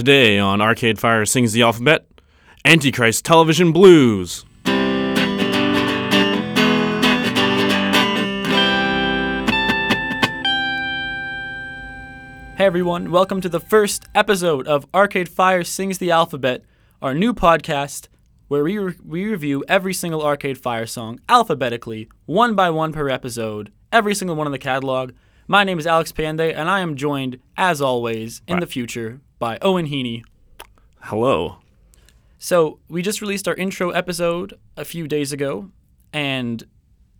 Today on Arcade Fire Sings the Alphabet, Antichrist Television Blues. Hey everyone, welcome to the first episode of Arcade Fire Sings the Alphabet, our new podcast where we, re- we review every single Arcade Fire song alphabetically, one by one per episode, every single one in the catalog. My name is Alex Pande, and I am joined, as always, in the future by Owen Heaney. Hello. So, we just released our intro episode a few days ago, and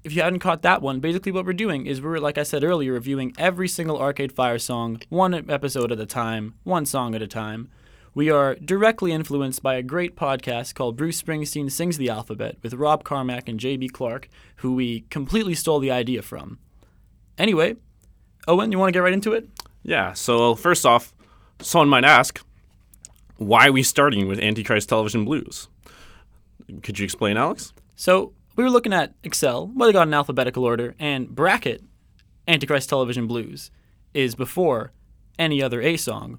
if you hadn't caught that one, basically what we're doing is we're, like I said earlier, reviewing every single Arcade Fire song, one episode at a time, one song at a time. We are directly influenced by a great podcast called Bruce Springsteen Sings the Alphabet with Rob Carmack and J.B. Clark, who we completely stole the idea from. Anyway, Owen, you want to get right into it? Yeah, so first off, someone might ask, why are we starting with Antichrist Television Blues? Could you explain, Alex? So, we were looking at Excel, well, they got in alphabetical order, and bracket Antichrist Television Blues is before any other A song.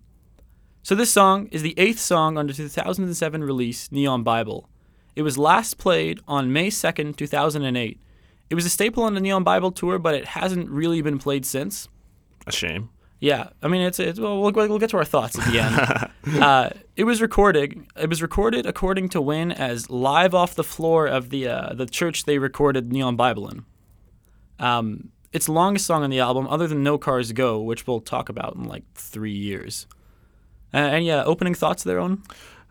So this song is the eighth song on the 2007 release Neon Bible. It was last played on May 2nd, 2008. It was a staple on the Neon Bible tour, but it hasn't really been played since. A shame. Yeah, I mean it's, it's well, we'll we'll get to our thoughts at the end. uh, it was recorded. It was recorded according to Win as live off the floor of the uh, the church they recorded Neon Bible in. Um, it's the longest song on the album, other than No Cars Go, which we'll talk about in like three years. Uh, any uh, opening thoughts of their own?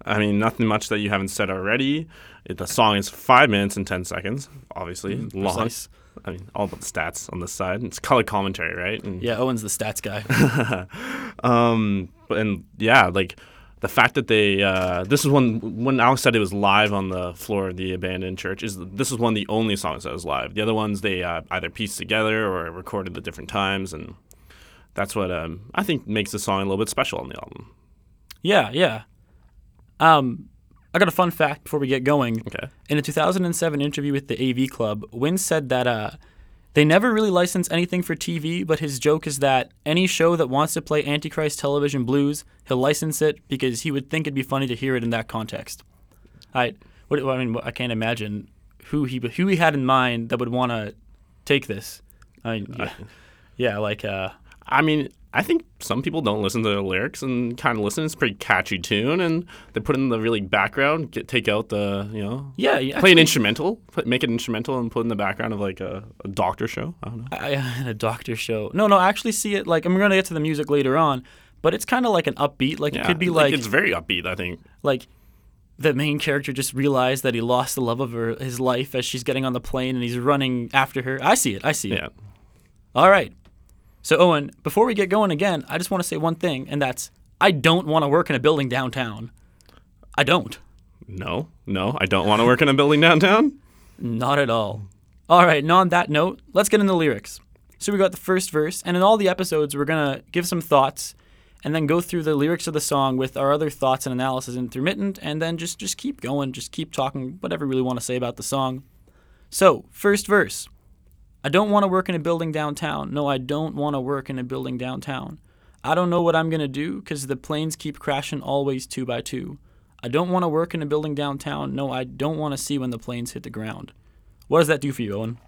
I mean, nothing much that you haven't said already. It, the song is five minutes and ten seconds. Obviously, long. Mm, precise. I mean, all about the stats on this side. It's color commentary, right? And, Yeah, Owen's the stats guy. um, and yeah, like the fact that they uh, this is one when Alex said it was live on the floor of the abandoned church is this is one of the only songs that was live. The other ones they uh, either pieced together or recorded at different times, and that's what um, I think makes the song a little bit special on the album. yeah, yeah. Um, I got a fun fact before we get going. Okay. In a 2007 interview with the AV Club, Win said that uh, they never really license anything for TV, but his joke is that any show that wants to play Antichrist Television Blues, he'll license it because he would think it'd be funny to hear it in that context. I, what, I mean, I can't imagine who he who he had in mind that would want to take this. I mean, yeah, yeah like uh, I mean, I think some people don't listen to the lyrics and kind of listen. It's a pretty catchy tune, and they put it in the really background. Get take out the you know yeah, yeah, play an instrumental, put, make it instrumental, and put in the background of like a, a doctor show. I don't know. I, a doctor show. No, no, I actually see it like I'm gonna get to the music later on, but it's kind of like an upbeat. Like it could be like it's very upbeat. I think. like the main character just realized that he lost the love of her, his life as she's getting on the plane and he's running after her. I see it. I see it. Yeah. All right. So Owen, before we get going again, I just want to say one thing, and that's I don't want to work in a building downtown. I don't. No, no, I don't want to work in a building downtown. Not at all. All right, and on that note, let's get into the lyrics. So we got the first verse, and in all the episodes, we're gonna give some thoughts, and then go through the lyrics of the song with our other thoughts and analysis intermittent, and then just just keep going, just keep talking whatever you really want to say about the song. So first verse. I don't want to work in a building downtown. No, I don't want to work in a building downtown. I don't know what I'm gonna do because the planes keep crashing always two by two. I don't want to work in a building downtown. No, I don't want to see when the planes hit the ground. What does that do for you, Owen?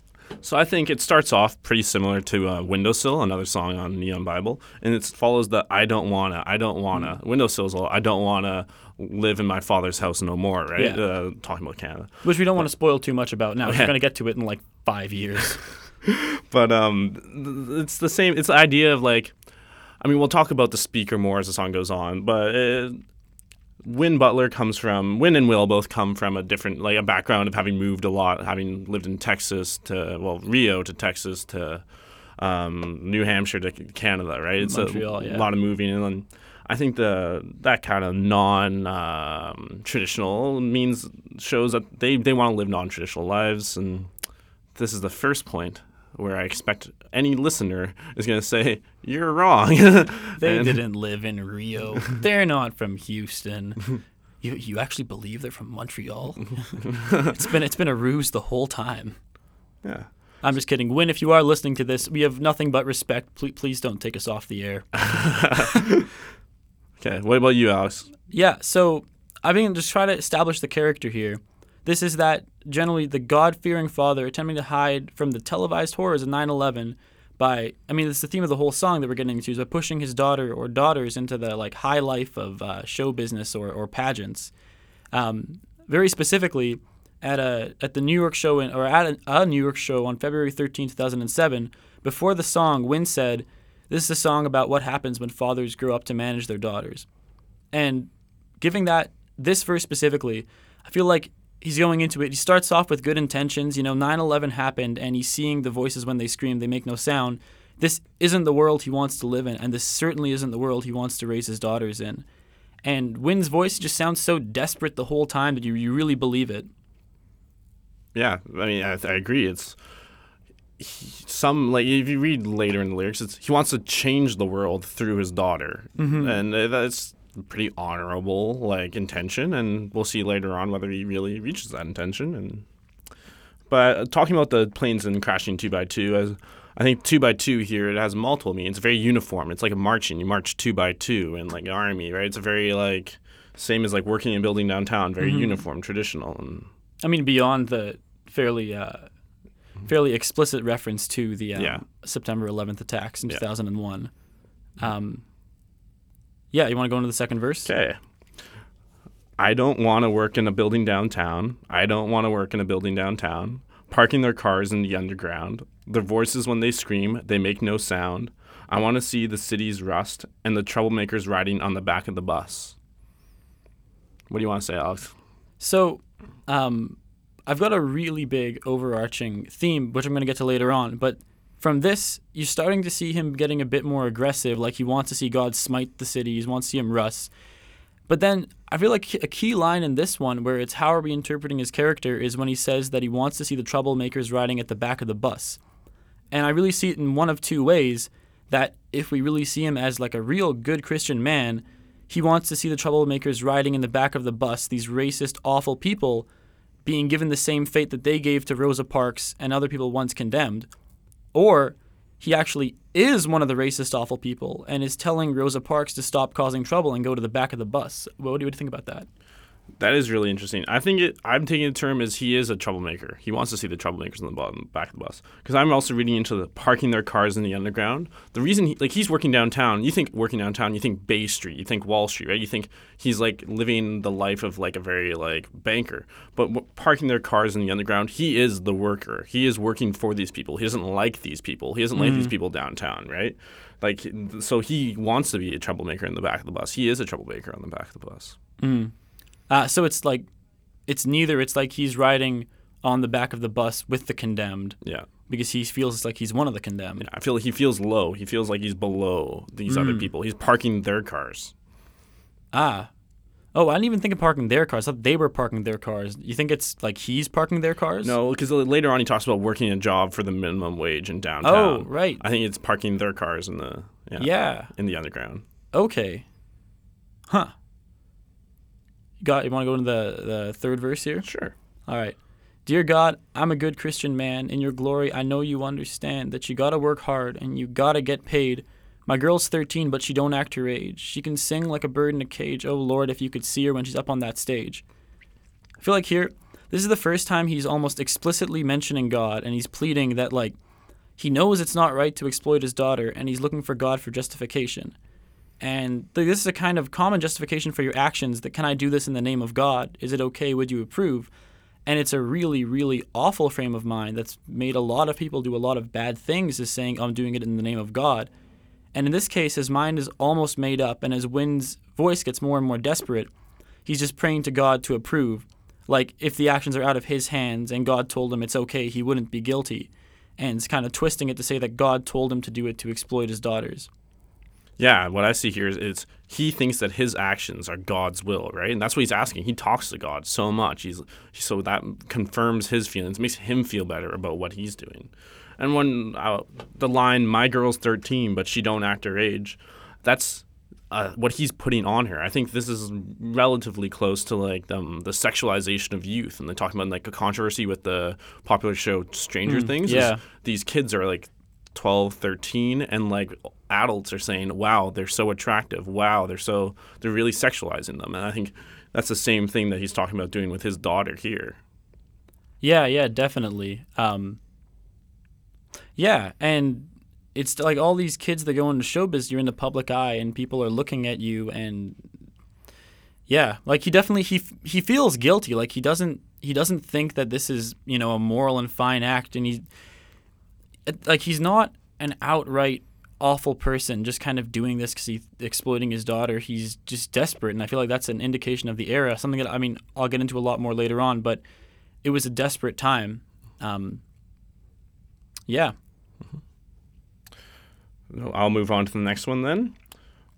So I think it starts off pretty similar to uh, Windowsill, another song on Neon Bible, and it follows the "I don't wanna, I don't wanna." Hmm. Windowsill's all "I don't wanna live in my father's house no more," right? Yeah. Uh, talking about Canada. Which we don't want to spoil too much about now. Okay. We're going to get to it in like five years. but um, it's the same. It's the idea of like, I mean, we'll talk about the speaker more as the song goes on, but uh Win Butler comes from Win and Will both come from a different like a background of having moved a lot, having lived in Texas to well Rio to Texas to um, New Hampshire to Canada, right? It's Montreal, a yeah. lot of moving, and then I think the that kind of non um, traditional means shows that they they want to live non traditional lives, and this is the first point where I expect any listener is going to say, You're wrong. They And- didn't live in Rio. They're not from Houston. You you actually believe they're from Montreal? it's been it's been a ruse the whole time. Yeah. I'm just kidding. Win, if you are listening to this, we have nothing but respect. Please, please don't take us off the air. Okay, what about you, Alex? Yeah, so I mean, just try to establish the character here. This is that generally the God fearing father attempting to hide from the televised horrors of 9 11 by, I mean, it's the theme of the whole song that we're getting into, is by pushing his daughter or daughters into the like high life of uh, show business or, or pageants. Um, very specifically, at a at the New York show in, or at a, a New York show on February 13, 2007, before the song, Win said, "This is a song about what happens when fathers grow up to manage their daughters." And giving that this verse specifically, I feel like he's going into it. He starts off with good intentions. You know, 9 11 happened, and he's seeing the voices when they scream, they make no sound. This isn't the world he wants to live in, and this certainly isn't the world he wants to raise his daughters in. And Win's voice just sounds so desperate the whole time that you, you really believe it. Yeah, I mean, I, I agree. It's he, some like if you read later in the lyrics, it's he wants to change the world through his daughter, Mm-hmm. and uh, that's pretty honorable like intention. And we'll see later on whether he really reaches that intention. And but talking about the planes and crashing two by two, as I think two by two here it has multiple meanings. It's very uniform. It's like a marching. You march two by two in like an army, right? It's a very like same as like working and building downtown. Very uniform, traditional, and I mean, beyond the fairly uh, fairly explicit reference to the um, Yeah. September 11th attacks in Yeah. 2001. Um, yeah, you want to go into the second verse? Okay. I don't want to work in a building downtown. I don't want to work in a building downtown. Parking their cars in the underground. Their voices when they scream, they make no sound. I want to see the city's rust and the troublemakers riding on the back of the bus. What do you want to say, Alex? So, um, I've got a really big overarching theme, which I'm going to get to later on. But from this, you're starting to see him getting a bit more aggressive. Like he wants to see God smite the city. He wants to see him rust. But then I feel like a key line in this one, where it's how are we interpreting his character, is when he says that he wants to see the troublemakers riding at the back of the bus. And I really see it in one of two ways that if we really see him as like a real good Christian man, he wants to see the troublemakers riding in the back of the bus, these racist, awful people being given the same fate that they gave to Rosa Parks and other people once condemned. Or he actually is one of the racist, awful people and is telling Rosa Parks to stop causing trouble and go to the back of the bus. What do you think about that? That is really interesting. I think it. I'm taking the term as he is a troublemaker. He wants to see the troublemakers in the bottom, back of the bus. Because I'm also reading into the parking their cars in the underground. The reason, he, like, he's working downtown. You think working downtown, you think Bay Street, you think Wall Street, right? You think he's like living the life of like a very like banker. But w- parking their cars in the underground, he is the worker. He is working for these people. He doesn't like these people. He doesn't like these mm. people downtown, right? Like, so he wants to be a troublemaker in the back of the bus. He is a troublemaker on the back of the bus. Mm. Uh, so it's like, it's neither. It's like he's riding on the back of the bus with the condemned Yeah. because he feels like he's one of the condemned. I feel like he feels low. He feels like he's below these other people. He's parking their cars. Ah. Oh, I didn't even think of parking their cars. I thought they were parking their cars. You think it's like he's parking their cars? No, because later on he talks about working a job for the minimum wage in downtown. Oh, right. I think it's parking their cars in the yeah, Yeah. in the underground. Okay. Huh. You got you want to go into the the third verse here? Sure. All right. Dear God, I'm a good Christian man. In your glory, I know you understand that you gotta work hard and you gotta get paid. My girl's 13, but she don't act her age. She can sing like a bird in a cage. Oh Lord, if you could see her when she's up on that stage. I feel like here, this is the first time he's almost explicitly mentioning God, and he's pleading that like he knows it's not right to exploit his daughter, and he's looking for God for justification. And this is a kind of common justification for your actions that can I do this in the name of God? Is it okay? Would you approve? And it's a really, really awful frame of mind that's made a lot of people do a lot of bad things, is saying, I'm doing it in the name of God. And in this case, his mind is almost made up, and as Win's voice gets more and more desperate, he's just praying to God to approve. Like, if the actions are out of his hands and God told him it's okay, he wouldn't be guilty. And it's kind of twisting it to say that God told him to do it to exploit his daughters. Yeah, what I see here is, is he thinks that his actions are God's will, right? And that's what he's asking. He talks to God so much. He's so that confirms his feelings, makes him feel better about what he's doing. And when uh, the line "My girl's 13, but she don't act her age," that's uh, what he's putting on her. I think this is relatively close to like um, the sexualization of youth, and they're talking about like a controversy with the popular show Stranger Things. yeah. these kids are like 12, 13, and like adults are saying, "Wow, they're so attractive. Wow, they're so they're really sexualizing them." And I think that's the same thing that he's talking about doing with his daughter here. Yeah, yeah, definitely. Um, yeah, and it's like all these kids that go into showbiz, you're in the public eye, and people are looking at you, and yeah, like he definitely he he feels guilty. Like he doesn't he doesn't think that this is you know a moral and fine act, and he like he's not an outright awful person just kind of doing this because he's exploiting his daughter. He's just desperate, and I feel like that's an indication of the era. Something that I mean I'll get into a lot more later on, but it was a desperate time. Um, yeah. I'll move on to the next one then.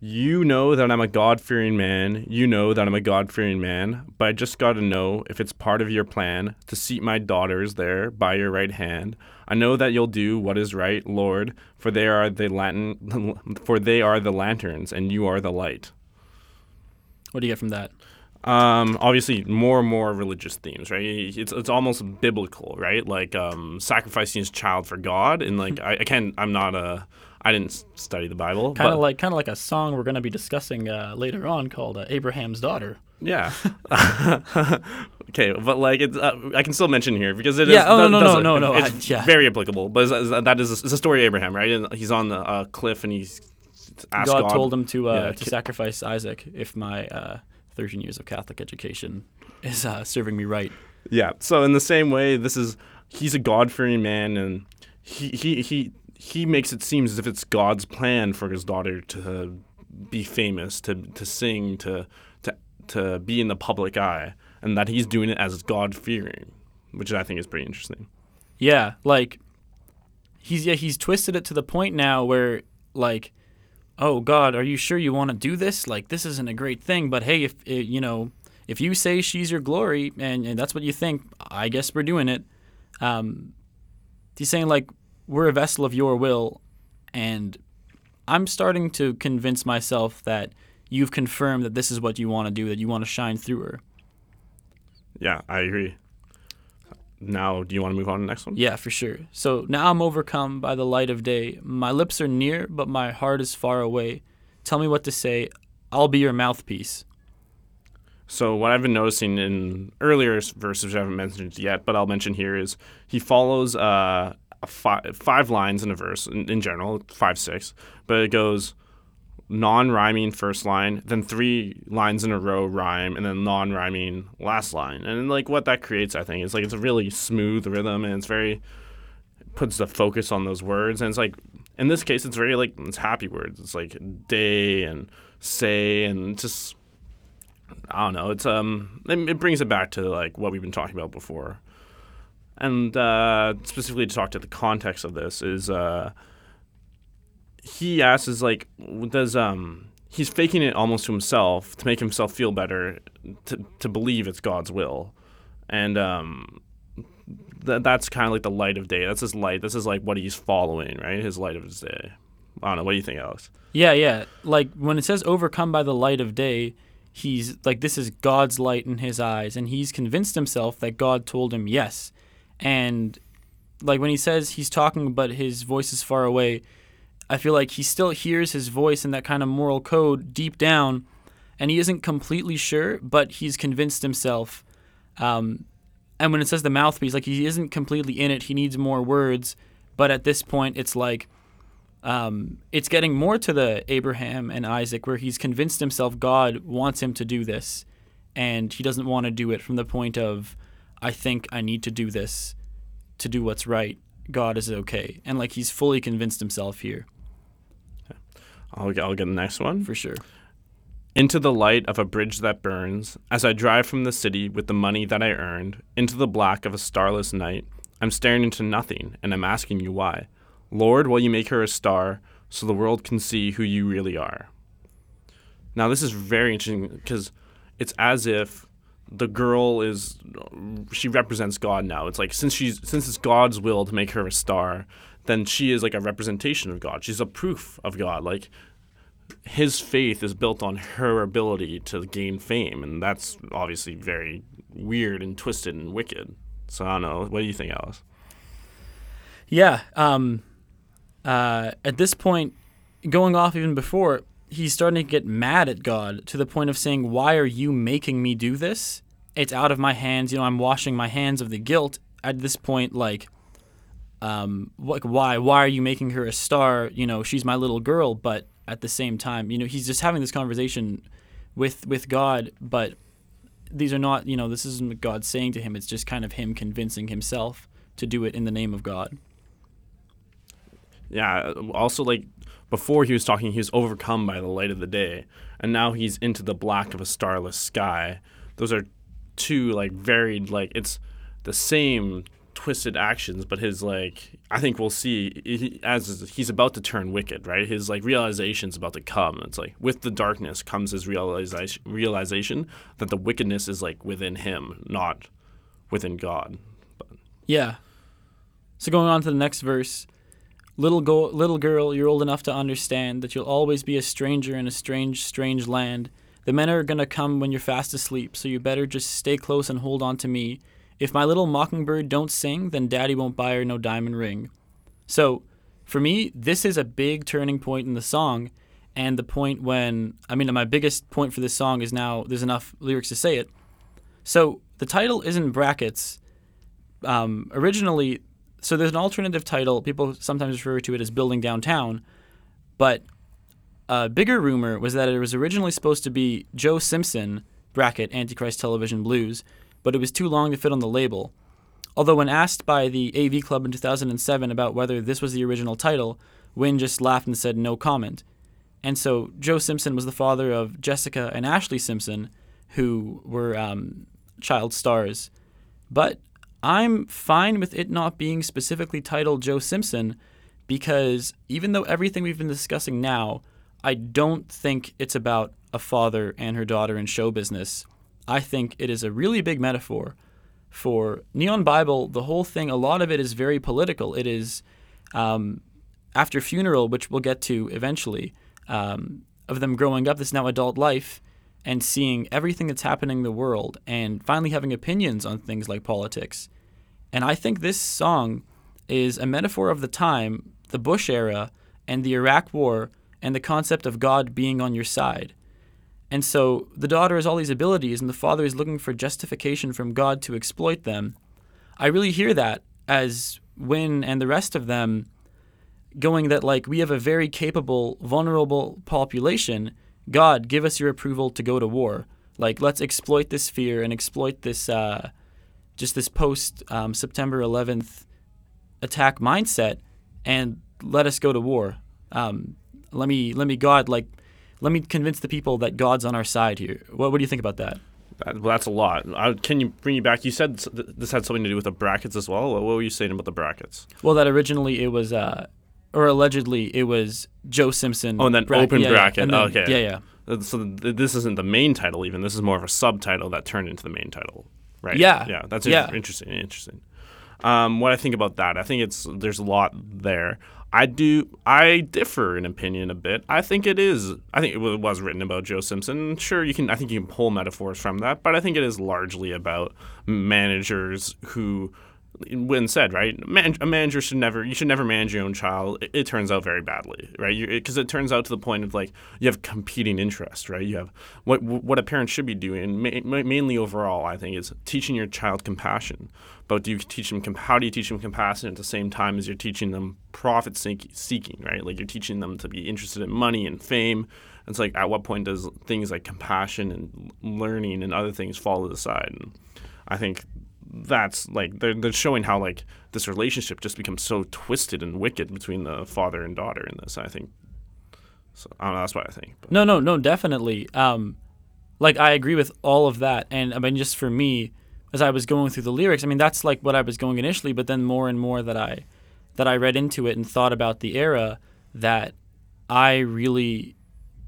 You know that I'm a God fearing man. You know that I'm a God fearing man. But I just got to know if it's part of your plan to seat my daughters there by your right hand. I know that you'll do what is right, Lord, for they are the Latin, for they are the lanterns, and you are the light. What do you get from that? Um, obviously, more and more religious themes, right? It's it's almost biblical, right? Like um, sacrificing his child for God, and like I, I can't, I'm not a I didn't study the Bible. Kind of like kind of like a song we're going to be discussing uh, later on called uh, Abraham's Daughter. Yeah. okay, but like it's, uh, I can still mention here because it is. Yeah, oh, no, no, no, no, no, It's I- yeah. very applicable, but it's, it's- that is it's a story of Abraham, right? And he's on the uh, cliff and he's asked God, God, told him to uh, Yeah, to ki- sacrifice Isaac if my uh, 13 years of Catholic education is uh, serving me right. Yeah. So in the same way, this is he's a God fearing man, and he he he he makes it seem as if it's God's plan for his daughter to be famous, to to sing, to to to be in the public eye, and that he's doing it as God fearing, which I think is pretty interesting. Yeah, like he's yeah he's twisted it to the point now where like, oh God, are you sure you want to do this? Like this isn't a great thing, but hey, if eh, you know if you say she's your glory and, and that's what you think, I guess we're doing it. Um, he's saying like we're a vessel of your will, and I'm starting to convince myself that you've confirmed that this is what you want to do, that you want to shine through her. Yeah, I agree. Now, do you want to move on to the next one? Yeah, for sure. So now I'm overcome by the light of day. My lips are near, but my heart is far away. Tell me what to say. I'll be your mouthpiece. So what I've been noticing in earlier verses, which I haven't mentioned yet, but I'll mention here is he follows uh, a fi- five lines in a verse in, in general, five six, but it goes non-rhyming first line, then three lines in a row rhyme, and then non-rhyming last line. And like what that creates, I think, is like it's a really smooth rhythm, and it's very puts the focus on those words, and it's like in this case, it's very like it's happy words. It's like day and say and just I don't know. It's um, it, it brings it back to like what we've been talking about before, and uh, specifically to talk to the context of this is uh, he asks is like does um he's faking it almost to himself to make himself feel better to to believe it's God's will, and um. Th- that's kind of like the light of day. That's his light. This is like what he's following, right? His light of his day. I don't know. What do you think, Alex? Yeah, yeah. Like when it says overcome by the light of day, he's like this is God's light in his eyes and he's convinced himself that God told him yes. And like when he says he's talking but his voice is far away, I feel like he still hears his voice and that kind of moral code deep down and he isn't completely sure, but he's convinced himself. Um, and when it says the mouthpiece, like he isn't completely in it, he needs more words. But at this point, it's like um, it's getting more to the Abraham and Isaac, where he's convinced himself God wants him to do this, and he doesn't want to do it from the point of, I think I need to do this to do what's right. God is okay, and like he's fully convinced himself here I'll, I'll get the next one. for sure. Into the light of a bridge that burns, as I drive from the city with the money that I earned, into the black of a starless night, I'm staring into nothing, and I'm asking you why. Lord, will you make her a star so the world can see who you really are? Now, this is very interesting because it's as if the girl is she represents God now. It's like since she's since it's God's will to make her a star, then she is like a representation of God. She's a proof of God. Like his faith is built on her ability to gain fame, and that's obviously very weird and twisted and wicked. So I don't know. What do you think, Alex? Yeah. Um, uh, at this point, going off even before, he's starting to get mad at God to the point of saying, "Why are you making me do this? It's out of my hands. You know, I'm washing my hands of the guilt." At this point, like, um, like why? Why are you making her a star? You know, she's my little girl, but at the same time, you know, he's just having this conversation with with God, but these are not, you know, this isn't God saying to him. It's just kind of him convincing himself to do it in the name of God. Yeah. Also, like before he was talking, he was overcome by the light of the day, and now he's into the black of a starless sky. Those are two like varied, like it's the same twisted actions, but his like I think we'll see he, as he's about to turn wicked, right? His like realization's about to come. It's like with the darkness comes his realization realization that the wickedness is like within him, not within God. But Yeah. So going on to the next verse, little go- little girl, you're old enough to understand that you'll always be a stranger in a strange, strange land. The men are gonna come when you're fast asleep, so you better just stay close and hold on to me. If my little mockingbird don't sing, then daddy won't buy her no diamond ring. So, for me, this is a big turning point in the song, and the point when I mean, my biggest point for this song is now there's enough lyrics to say it. So the title is in brackets. Um, originally, so there's an alternative title. People sometimes refer to it as "Building Downtown," but a bigger rumor was that it was originally supposed to be Joe Simpson bracket Antichrist Television Blues, but it was too long to fit on the label. Although when asked by the AV Club in 2007 about whether this was the original title, Win just laughed and said no comment. And so Joe Simpson was the father of Jessica and Ashlee Simpson, who were um, child stars. But I'm fine with it not being specifically titled Joe Simpson because even though everything we've been discussing now, I don't think it's about a father and her daughter in show business. I think it is a really big metaphor for Neon Bible. The whole thing, a lot of it is very political. It is um, after funeral, which we'll get to eventually, um, of them growing up this now adult life and seeing everything that's happening in the world and finally having opinions on things like politics. And I think this song is a metaphor of the time, the Bush era, and the Iraq War, and the concept of God being on your side. And so the daughter has all these abilities, and the father is looking for justification from God to exploit them. I really hear that as Win and the rest of them going that, like, we have a very capable, vulnerable population. God, give us your approval to go to war. Like, let's exploit this fear and exploit this, uh, just this post um, September 11th attack mindset and let us go to war. Um, let me, let me, God, like, let me convince the people that God's on our side here. What, what do you think about that? Well, that's a lot. I, can you bring you back? You said this had something to do with the brackets as well. What, what were you saying about the brackets? Well, that originally it was, uh, or allegedly it was Joe Simpson. Oh, and then open yeah, yeah. bracket. And then- Okay. Yeah, yeah. Uh, So th- this isn't the main title. Even this is more of a subtitle that turned into the main title, right? Yeah. Yeah. That's Yeah. interesting. Interesting. Um, what I think about that, I think it's there's a lot there. I do. I differ in opinion a bit. I think it is. I think it was written about Joe Simpson. Sure, you can. I think you can pull metaphors from that, but I think it is largely about managers who. Win said, right? A manager should never. You should never manage your own child. It, it turns out very badly, right? Because it, turns out to the point of like you have competing interests, right? You have what what a parent should be doing, ma- ma- mainly overall. I think is teaching your child compassion. But do you teach them? How do you teach them compassion at the same time as you're teaching them profit seek- seeking, right? Like you're teaching them to be interested in money and fame. It's like at what point does things like compassion and learning and other things fall to the side? And I think that's like they're, they're showing how like this relationship just becomes so twisted and wicked between the father and daughter in this. I think. So I don't know, that's what I think. But. No, no, no, definitely. Um, like I agree with all of that, and I mean, just for me, as I was going through the lyrics, I mean, that's like what I was going initially, but then more and more that I that I read into it and thought about the era, that I really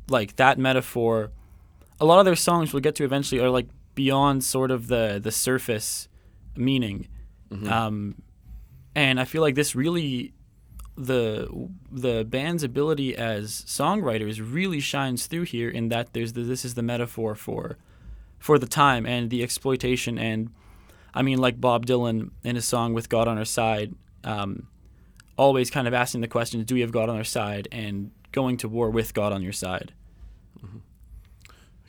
like that metaphor. A lot of their songs we'll get to eventually are like beyond sort of the the surface meaning, um, and I feel like this really the the band's ability as songwriters really shines through here in that there's the, this is the metaphor for for the time and the exploitation. And I mean like Bob Dylan in his song with God on our side um, always kind of asking the question do we have God on our side? And going to war with God on your side.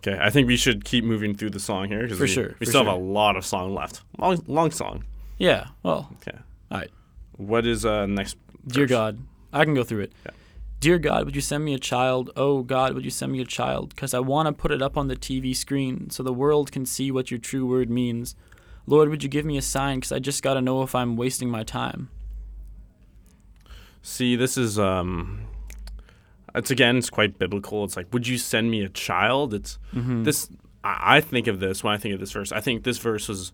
Okay, I think we should keep moving through the song here because For we, sure, we for still sure. have a lot of song left. Long, long song. Yeah. Well, Okay. all right. What is uh next? Dear verse? God, I can go through it. Yeah. Dear God, would you send me a child? Oh God, would you send me a child? Because I want to put it up on the TV screen so the world can see what your true word means. Lord, would you give me a sign? Because I just got to know if I'm wasting my time. See, this is um, it's again, it's quite biblical. It's like, would you send me a child? It's Mm-hmm. this. I, I think of this when I think of this verse. I think this verse was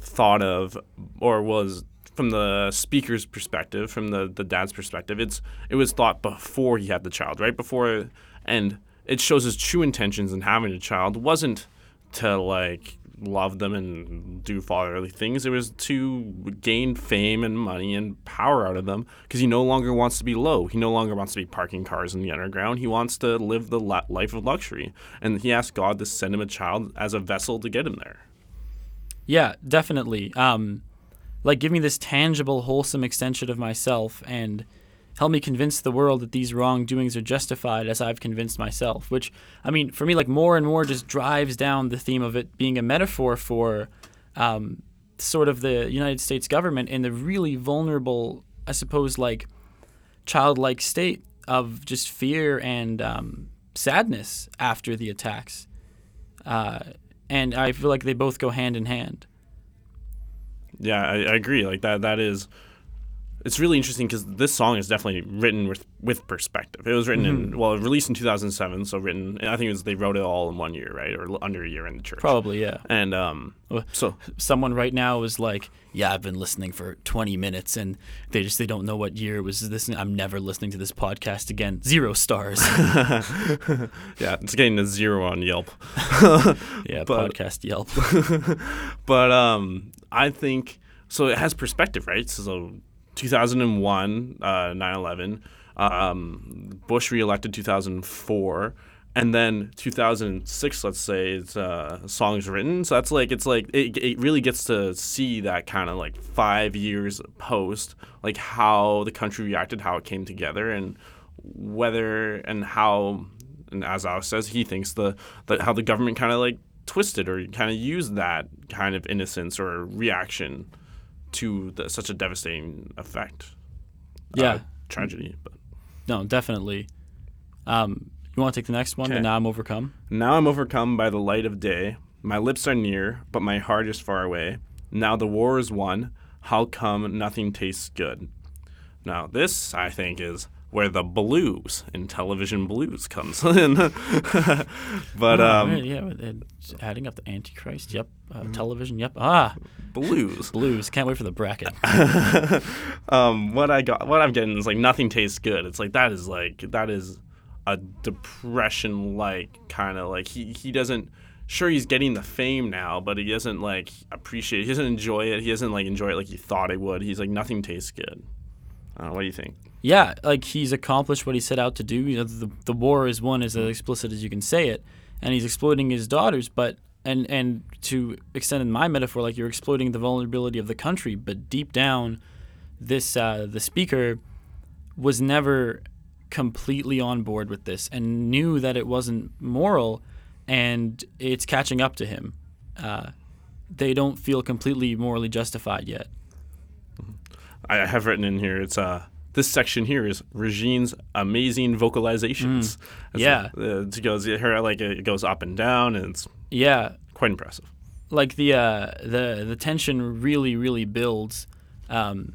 thought of or was from the speaker's perspective, from the the dad's perspective. It's it was thought before he had the child, right before, and it shows his true intentions in having a child wasn't to like love them and do fatherly things. It was to gain fame and money and power out of them because he no longer wants to be low. He no longer wants to be parking cars in the underground. He wants to live the life of luxury. And he asked God to send him a child as a vessel to get him there. Yeah, definitely. Um, like, give me this tangible, wholesome extension of myself and help me convince the world that these wrongdoings are justified as I've convinced myself. Which, I mean, for me, like, more and more just drives down the theme of it being a metaphor for um, sort of the United States government in the really vulnerable, I suppose, like, childlike state of just fear and um, sadness after the attacks. Uh, and I feel like they both go hand in hand. Yeah, I, I agree. Like that. That is. It's really interesting because this song is definitely written with with perspective. It was written in well, released in 2007, so written. I think it was they wrote it all in one year, right, or under a year in the church. Probably, yeah. And um, so Someone right now is like, "Yeah, I've been listening for 20 minutes, and they just they don't know what year it was this. I'm never listening to this podcast again. Zero stars. yeah, it's getting a zero on Yelp. yeah, But- podcast Yelp. but um, I think so. It has perspective, right? So, 2001, uh, 9/11, um, Bush reelected 2004, and then 2006. Let's say it's uh, songs written. So that's like it's like it, it really gets to see that kind of like five years post, like how the country reacted, how it came together, and whether and how. And as Alex says, he thinks the, the how the government kind of like twisted or kind of used that kind of innocence or reaction to the, such a devastating effect. Yeah. Uh, tragedy. But no, definitely. Um, you want to take the next one? Okay. now I'm overcome. now I'm overcome by the light of day. My lips are near, but my heart is far away. Now the war is won. How come nothing tastes good? Now this, I think, is where the blues in television blues comes in. but Oh, um, right, yeah, with- and just adding up the Antichrist. Yep. Uh, Television. Yep. Ah, blues. blues. Can't wait for the bracket. um, what I got, what I'm getting is like nothing tastes good. It's like that is like that is a depression like kind of like he he doesn't. Sure, he's getting the fame now, but he doesn't like appreciate. He doesn't enjoy it. He doesn't like enjoy it like he thought he would. He's like nothing tastes good. Uh, what do you think? Yeah, like he's accomplished what he set out to do. You know, the the war is won as explicit as you can say it, and he's exploiting his daughters. But and and to extend in my metaphor, like you're exploiting the vulnerability of the country. But deep down, this uh, the speaker was never completely on board with this and knew that it wasn't moral, and it's catching up to him. Uh, they don't feel completely morally justified yet. I have written in here. It's uh this section here is Regine's amazing vocalizations. It's yeah. uh, it goes her like it goes up and down, and it's Yeah, quite impressive. like the uh, the the tension really really builds. Um,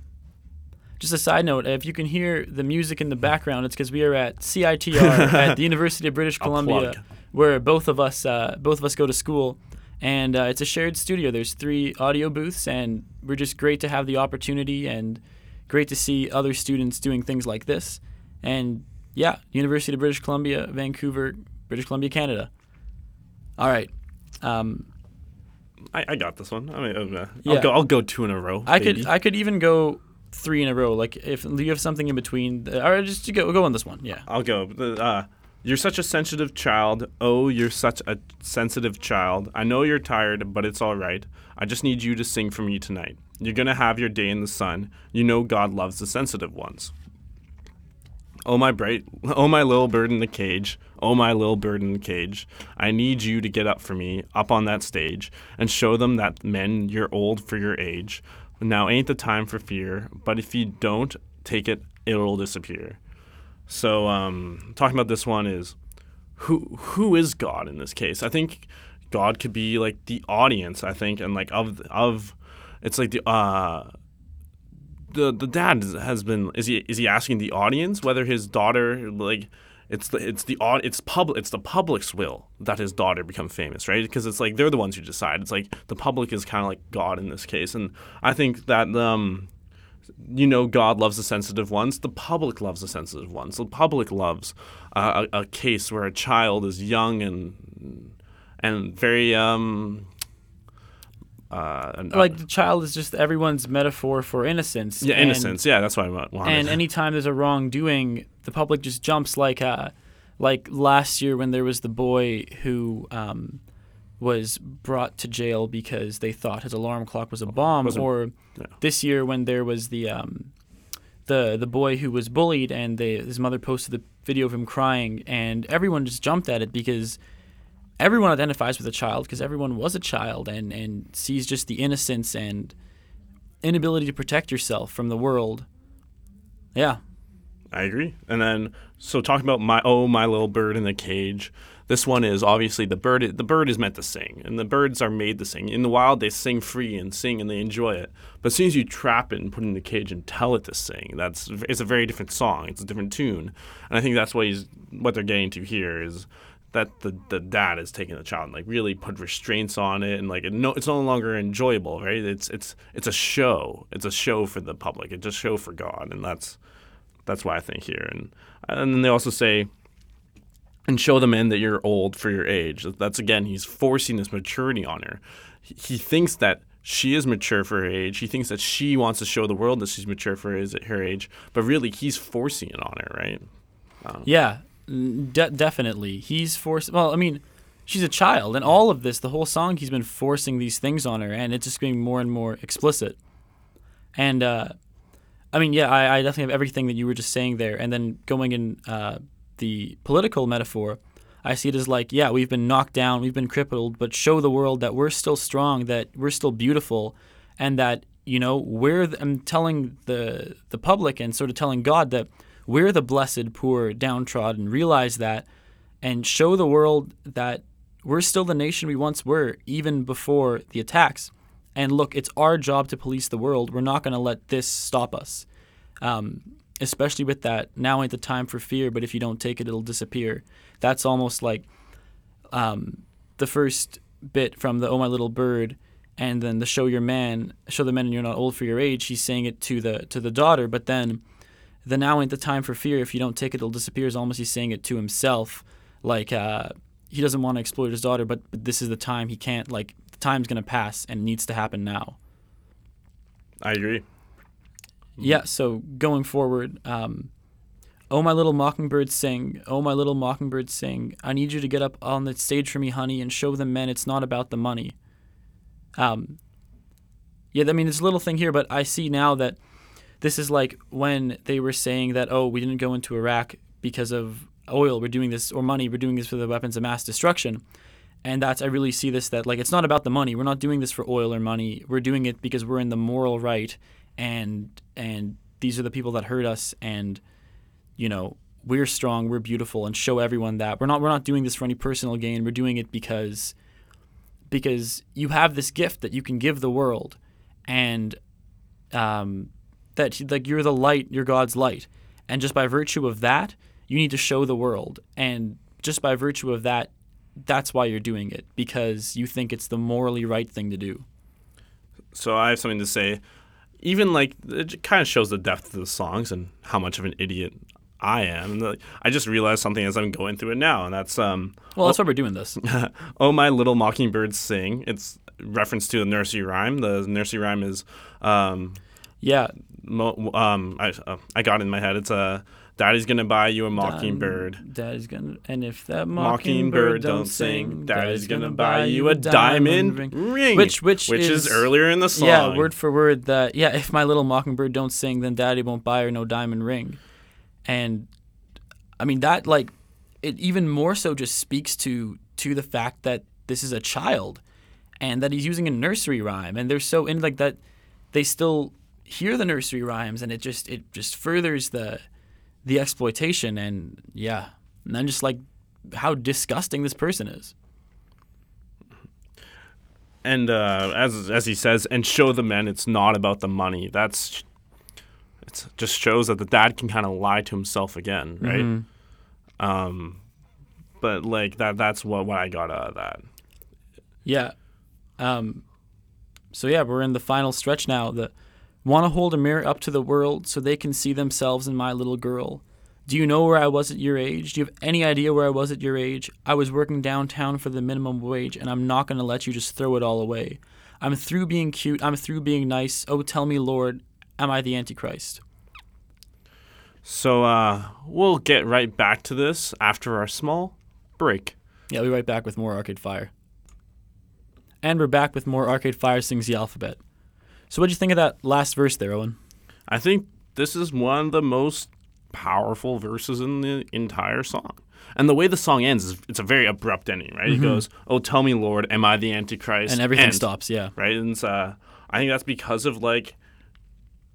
just a side note: if you can hear the music in the background, it's because we are at CITR at the University of British Columbia, where both of us uh, both of us go to school, and uh, it's a shared studio. There's three audio booths, and we're just great to have the opportunity and great to see other students doing things like this. And yeah, University of British Columbia, Vancouver, British Columbia, Canada. All right. Um, I, I got this one. I mean, uh, Yeah. I'll go. I'll go two in a row. I baby. could I could even go three in a row. Like if you have something in between, or just go go on this one. Yeah. I'll go. Uh, you're such a sensitive child. Oh, you're such a sensitive child. I know you're tired, but it's all right. I just need you to sing for me tonight. You're gonna have your day in the sun. You know God loves the sensitive ones. Oh my bright, oh my little bird in the cage, oh my little bird in the cage. I need you to get up for me, up on that stage, and show them that men you're old for your age. Now ain't the time for fear, but if you don't take it, it'll disappear. So, um, talking about this one is who who is God in this case? I think God could be like the audience. I think, and like of of, it's like the uh the the dad has been is he is he asking the audience whether his daughter like it's the it's the it's public it's the public's will that his daughter become famous right? Because it's like they're the ones who decide. It's like the public is kind of like god in this case. And i think that um you know god loves the sensitive ones. The public loves the sensitive ones. The public loves uh, a, a case where a child is young and and very um uh, Like the child is just everyone's metaphor for innocence. yeah and- innocence yeah that's what i want And anytime there's a wrongdoing, the public just jumps like uh, like last year when there was the boy who um, was brought to jail because they thought his alarm clock was a bomb, Was or yeah. this year when there was the um, the the boy who was bullied and they, his mother posted the video of him crying, and everyone just jumped at it because everyone identifies with a child because everyone was a child and and sees just the innocence and inability to protect yourself from the world. Yeah. I agree. And then, so talking about my oh my little bird in the cage. This one is obviously the bird. The bird is meant to sing, and the birds are made to sing. In the wild, they sing free and sing, and they enjoy it. But as soon as you trap it and put it in the cage and tell it to sing, that's it's a very different song. It's a different tune, and I think that's what he's what they're getting to here is that the the dad is taking the child and like really put restraints on it, and like it no, it's no longer enjoyable, right? It's it's it's a show. It's a show for the public. It's a show for God, and that's that's why I think here. And and then they also say, and show the men that you're old for your age. That's again, he's forcing this maturity on her. He, he thinks that she is mature for her age. He thinks that she wants to show the world that she's mature for his, her age, but really he's forcing it on her, right? Yeah, n- de- definitely. He's forced. Well, I mean, she's a child, and all of this, the whole song, he's been forcing these things on her, and it's just getting more and more explicit. And uh, I mean, yeah, I, I definitely have everything that you were just saying there, and then going in uh, the political metaphor. I see it as like, yeah, we've been knocked down, we've been crippled, but show the world that we're still strong, that we're still beautiful, and that you know we're. I'm telling the the public and sort of telling God that we're the blessed, poor, downtrodden. Realize that, and show the world that we're still the nation we once were, even before the attacks. And look, it's our job to police the world. We're not going to let this stop us. Um, especially with that, now ain't the time for fear, but if you don't take it, it'll disappear. That's almost like um, the first bit from the Oh My Little Bird, and then the Show Your Man, Show the Men and You're Not Old for Your Age. He's saying it to the to the daughter, but then the now ain't the time for fear. If you don't take it, it'll disappear. Is almost he's saying it to himself, like uh, he doesn't want to exploit his daughter, but, but this is the time he can't. Like the time's gonna pass, and it needs to happen now. I agree. Yeah, so going forward, um, oh my little mockingbird sing, oh my little mockingbird sing. I need you to get up on the stage for me, honey, and show the men it's not about the money. Um, yeah, I mean, it's a little thing here, but I see now that this is like when they were saying that, oh, we didn't go into Iraq because of oil, we're doing this, or money, we're doing this for the weapons of mass destruction. And that's, I really see this that, like, it's not about the money. We're not doing this for oil or money. We're doing it because we're in the moral right. And and these are the people that hurt us. And you know we're strong. We're beautiful. And show everyone that. We're not we're not doing this for any personal gain. We're doing it because because you have this gift that you can give the world. And um that like you're the light you're God's light and just by virtue of that you need to show the world and just by virtue of that that's why you're doing it because you think it's the morally right thing to do So I have something to say. Even like it kind of shows the depth of the songs and how much of an idiot I am. And I just realized something as I'm going through it now, and that's um, well that's why we're doing this "Oh My Little Mockingbird Sing." It's reference to a nursery rhyme. The nursery rhyme is um, yeah mo- um, I uh, I got in my head. It's a Daddy's gonna buy you a mockingbird. Daddy's gonna, and if that Mockingbird don't sing. Daddy's gonna buy you a diamond ring, Which- which which is, is- earlier in the song. Yeah, word for word. That yeah, if my little mockingbird don't sing, then Daddy won't buy her no diamond ring. And I mean that like it even more so just speaks to to the fact that this is a child and that he's using a nursery rhyme and they're so in like that they still hear the nursery rhymes and it just it just furthers the the exploitation and yeah and then just like how disgusting this person is and uh, as as he says, and show the men it's not about the money. That's it. Just shows that the dad can kind of lie to himself again, right? Mm-hmm. Um, but like that. That's what what I got out of that. Yeah. Um, so yeah, we're in the final stretch now. The want to hold a mirror up to the world so they can see themselves in my little girl. Do you know where I was at your age? Do you have any idea where I was at your age? I was working downtown for the minimum wage, and I'm not going to let you just throw it all away. I'm through being cute. I'm through being nice. Oh, tell me, Lord, am I the Antichrist? So uh, we'll get right back to this after our small break. Yeah, we'll be right back with more Arcade Fire. And we're back with more Arcade Fire Sings the Alphabet. So, what'd you think of that last verse there, Owen? I think this is one of the most powerful verses in the entire song. And the way the song ends is it's a very abrupt ending, right? It goes, "Oh, tell me, Lord, am I the Antichrist?" Mm-hmm. And everything stops, yeah. right? And uh, I think that's because of like,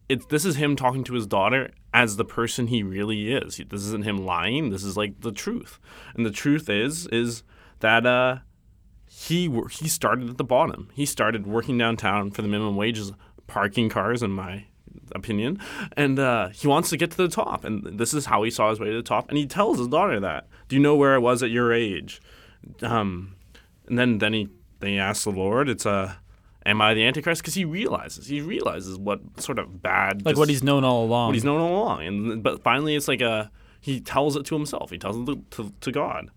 it. This is him talking to his daughter as the person he really is. This isn't him lying. This is like the truth, and the truth is is that uh, he he started at the bottom. He started working downtown for the minimum wages, parking cars, in my opinion, and uh, he wants to get to the top. And this is how he saw his way to the top. And he tells his daughter that. Do you know where I was at your age? Um, and then then he then he asks the Lord, "It's a." Uh, Am I the Antichrist? Because he realizes he realizes what sort of bad Like what he's known all along. what he's known all along. And but finally, it's like a he tells it to himself. He tells it to, to, to God.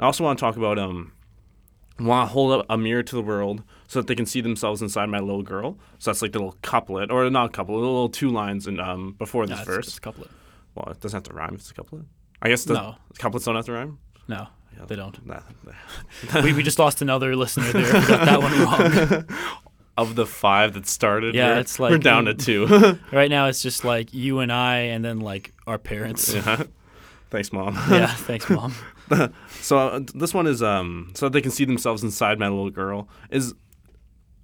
I also want to talk about um want to hold up a mirror to the world so that they can see themselves inside my little girl. So that's like the little couplet or not a couplet, the little two lines in um before this it's- verse. it's a couplet. well, it doesn't have to rhyme. if It's a couplet. I guess the No. couplets don't have to rhyme. No, they don't. Nah. we, we just lost another listener there. We got that one wrong. of the five that started, Yeah, we're, it's we're like- down to two. right now, it's just like you and I, and then like our parents. Yeah, yeah. Thanks, mom. Yeah, thanks, mom. so uh, this one is um so that they can see themselves inside my little girl is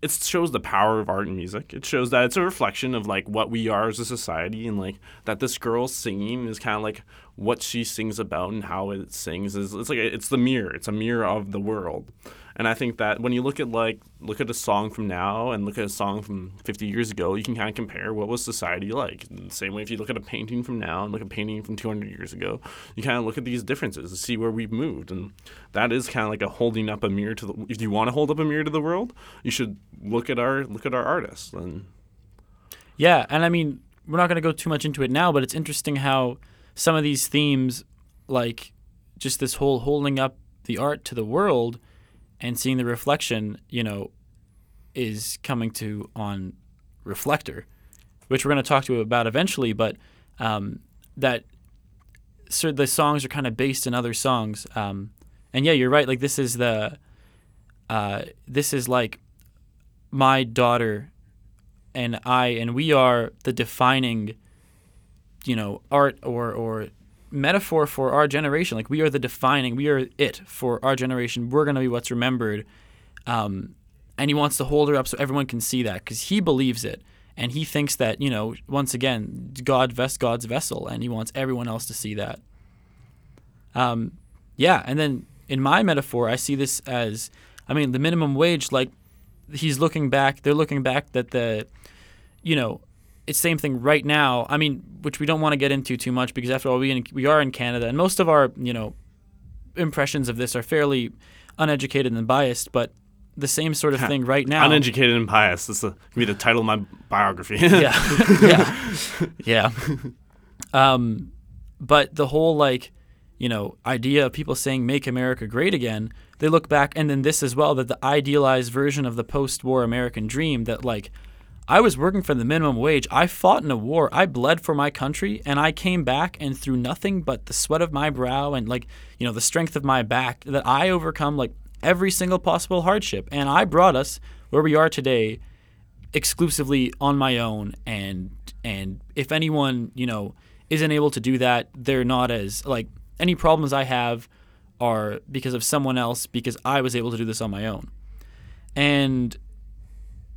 it shows the power of art and music. It shows that it's a reflection of like what we are as a society and like that this girl singing is kind of like what she sings about and how it sings is it's like a, it's the mirror. It's a mirror of the world. And I think that when you look at like look at a song from now and look at a song from 50 years ago, you can kind of compare what was society like. In the same way, if you look at a painting from now and look at a painting from 200 years ago, you kind of look at these differences to see where we've moved. And that is kind of like a holding up a mirror to the. If you want to hold up a mirror to the world, you should look at our look at our artists. And Yeah, and I mean, we're not going to go too much into it now, but it's interesting how some of these themes, like just this whole holding up the art to the world and seeing the reflection, you know, is coming to on Reflektor, which we're going to talk to about eventually, but um, that so the songs are kind of based in other songs. Um, and yeah, you're right. Like this is the, uh, this is like my daughter and I and we are the defining, you know, art or or metaphor for our generation. Like we are the defining, we are it for our generation. We're gonna be what's remembered. Um, and he wants to hold her up so everyone can see that because he believes it and he thinks that you know once again God vest God's vessel and he wants everyone else to see that. Um, yeah, and then in my metaphor, I see this as, I mean, the minimum wage. Like he's looking back, they're looking back that the, you know, it's the same thing right now. I mean, which we don't want to get into too much because after all, we in, we are in Canada, and most of our you know impressions of this are fairly uneducated and biased, but the same sort of thing right now. uneducated and biased. That's the, gonna be the title of my biography. yeah, yeah, yeah. Um, but the whole like, you know, idea of people saying "Make America Great Again," they look back, and then this as well that the idealized version of the post-war American dream that like. I was working for the minimum wage. I fought in a war. I bled for my country and I came back and through nothing but the sweat of my brow and like, you know, the strength of my back that I overcome like every single possible hardship and I brought us where we are today exclusively on my own and and if anyone you know isn't able to do that they're not as like any problems I have are because of someone else because I was able to do this on my own. And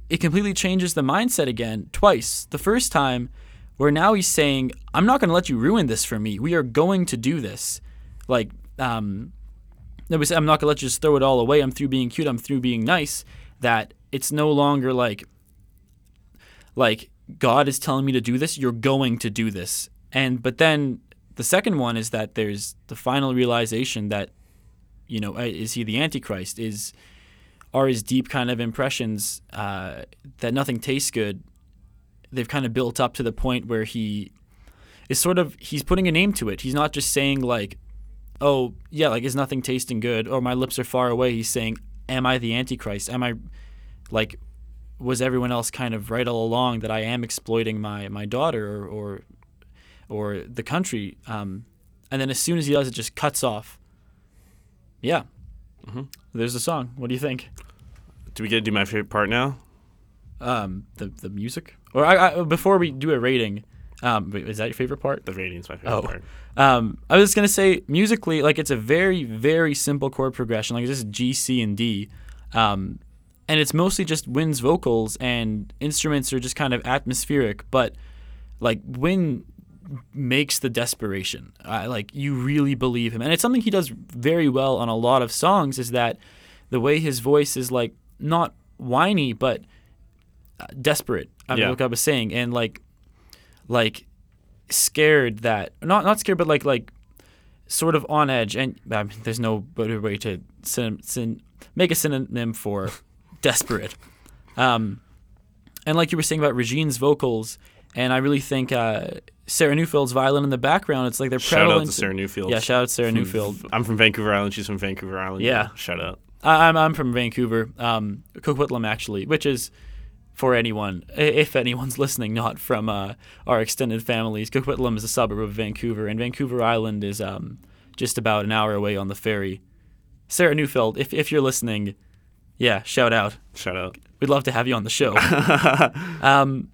it completely changes the mindset again twice. The first time, where now he's saying, I'm not going to let you ruin this for me. We are going to do this. Like, um, I'm not going to let you just throw it all away. I'm through being cute. I'm through being nice. That it's no longer like, like God is telling me to do this. You're going to do this. And, but then the second one is that there's the final realization that, you know, uh, is he the Antichrist? Is, are his deep kind of impressions uh, that nothing tastes good. They've kind of built up to the point where he is sort of he's putting a name to it. He's not just saying like oh yeah like is nothing tasting good? Or my lips are far away. He's saying am i the antichrist? Am i like was everyone else kind of right all along that i am exploiting my my daughter or or, or the country? Um, and then as soon as he does it just cuts off. Yeah. Mm-hmm. there's the song. What do you think Do we get to do my favorite part now? um, the the music. Or I, I, before we do a rating, um, wait, is that your favorite part? The rating's my favorite Oh. part. Um, I was just gonna say musically, like it's a very very simple chord progression, like it's just G, C, and D, um, and it's mostly just Win's vocals and instruments are just kind of atmospheric, but like Wynn makes the desperation. Uh, like you really believe him, and it's something he does very well on a lot of songs. Is that the way his voice is like not whiny, but uh, desperate. I mean, Yeah. like I was saying, and like, like scared that not not scared, but like like sort of on edge. And I mean, there's no better way to syn- syn- make a synonym for desperate. Um, and like you were saying about Regine's vocals, and I really think uh, Sarah Neufeld's violin in the background. It's like they're Shout out prevalent. to Sarah Neufeld. Yeah, shout out to Sarah Neufeld. I'm from Vancouver Island. She's from Vancouver Island. Yeah. Shout out. I, I'm I'm from Vancouver, um, Coquitlam actually, which is for anyone, if anyone's listening, not from uh, our extended families. Coquitlam is a suburb of Vancouver, and Vancouver Island is um, just about an hour away on the ferry. Sarah Neufeld, if if you're listening, yeah, shout out. Shout out. We'd love to have you on the show. um,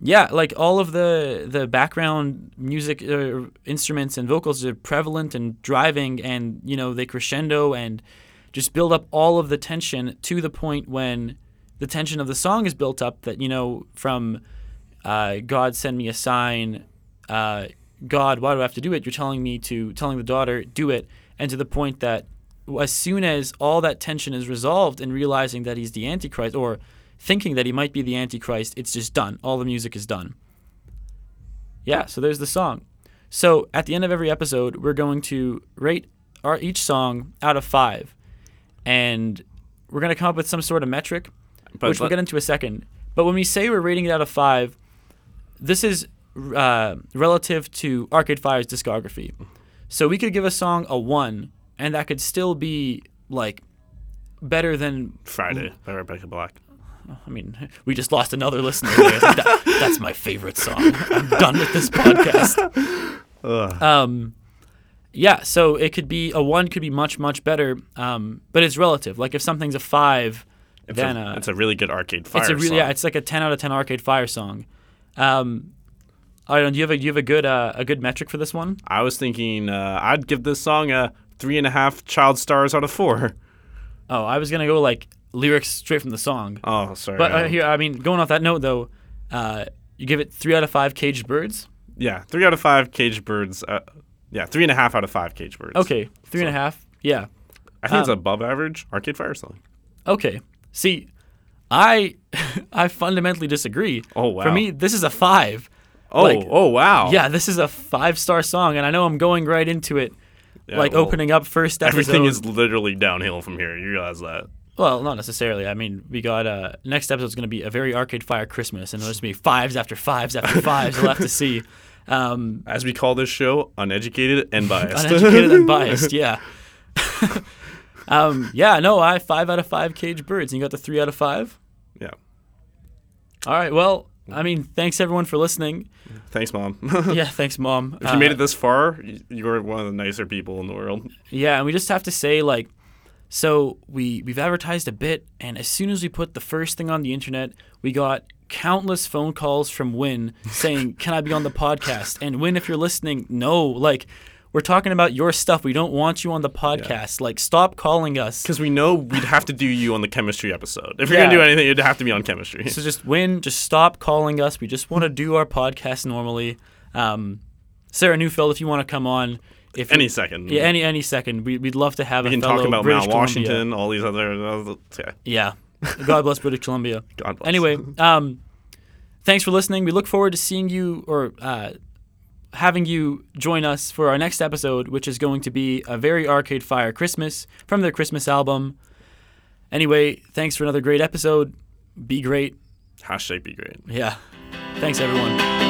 yeah, like all of the the background music uh, instruments and vocals are prevalent and driving, and you know they crescendo and just build up all of the tension to the point when the tension of the song is built up. That you know from uh, God send me a sign, uh, God, why do I have to do it? You're telling me to telling the daughter do it, and to the point that as soon as all that tension is resolved and realizing that he's the Antichrist or thinking that he might be the Antichrist, it's just done. All the music is done. Yeah, so there's the song. So at the end of every episode, we're going to rate our each song out of five, and we're going to come up with some sort of metric, But which we'll get into a second. But when we say we're rating it out of five, this is uh, relative to Arcade Fire's discography. So we could give a song a one, and that could still be like better than. Friday by Rebecca Black. I mean, we just lost another listener. That- that's my favorite song. I'm done with this podcast. Ugh. Um, yeah, so it could be a one, could be much much better. Um, but it's relative. Like if something's a five, It's, then a, uh, it's a really good arcade fire it's a really song. yeah, it's like a ten out of ten Arcade Fire song. Um, I don't know. Do you have a do you have a good uh, a good metric for this one? I was thinking uh, I'd give this song a three and a half child stars out of four. Oh, I was gonna go like lyrics straight from the song. Oh, sorry. But uh, here, I mean, going off that note though, uh, you give it three out of five caged birds. Yeah, three out of five caged birds. Yeah, three and a half out of five caged birds. Okay, three and a half. Yeah. I think it's um, above average arcade fire song. Okay. See, I I fundamentally disagree. Oh wow. For me, this is a five. oh like- oh wow. Yeah, this is a five star song, and I know I'm going right into it, Yeah, like well, opening up first episode. Everything is literally downhill from here. You realize that? Well, not necessarily. I mean, we got uh next episode's going to be a very Arcade Fire Christmas, and there's going to be fives after fives after fives. Have to see. Um, As we call this show, uneducated and biased. uneducated and biased. Yeah. um, yeah. No, I five out of five cage birds, and you got the three out of five. yeah. All right. Well, I mean, thanks everyone for listening. Thanks, mom. Yeah, thanks, mom. if you made Uh, it this far, you're one of the nicer people in the world. Yeah, and we just have to say like so we we've advertised a bit and as soon as we put the first thing on the internet, we got countless phone calls from Win saying, "Can I be on the podcast?" And Win, if you're listening, no, like We're talking about your stuff. We don't want you on the podcast. Like, stop calling us. Because we know we'd have to do you on the chemistry episode. If you're Yeah. gonna do anything, you'd have to be on chemistry. So just win. Just stop calling us. We just want to do our podcast normally. Um, Sarah Neufeld, if you want to come on, if you- Any second. yeah, any any second, we, we'd love to have we a can talk about British Mount Columbia. Washington, all these other. Uh, yeah, Yeah, God bless British Columbia. God bless. Anyway, um, thanks for listening. We look forward to seeing you or uh, having you join us for our next episode, which is going to be a very Arcade Fire Christmas from their Christmas album. Anyway, thanks for another great episode. Be great. hashtag be great. Yeah. Thanks, everyone.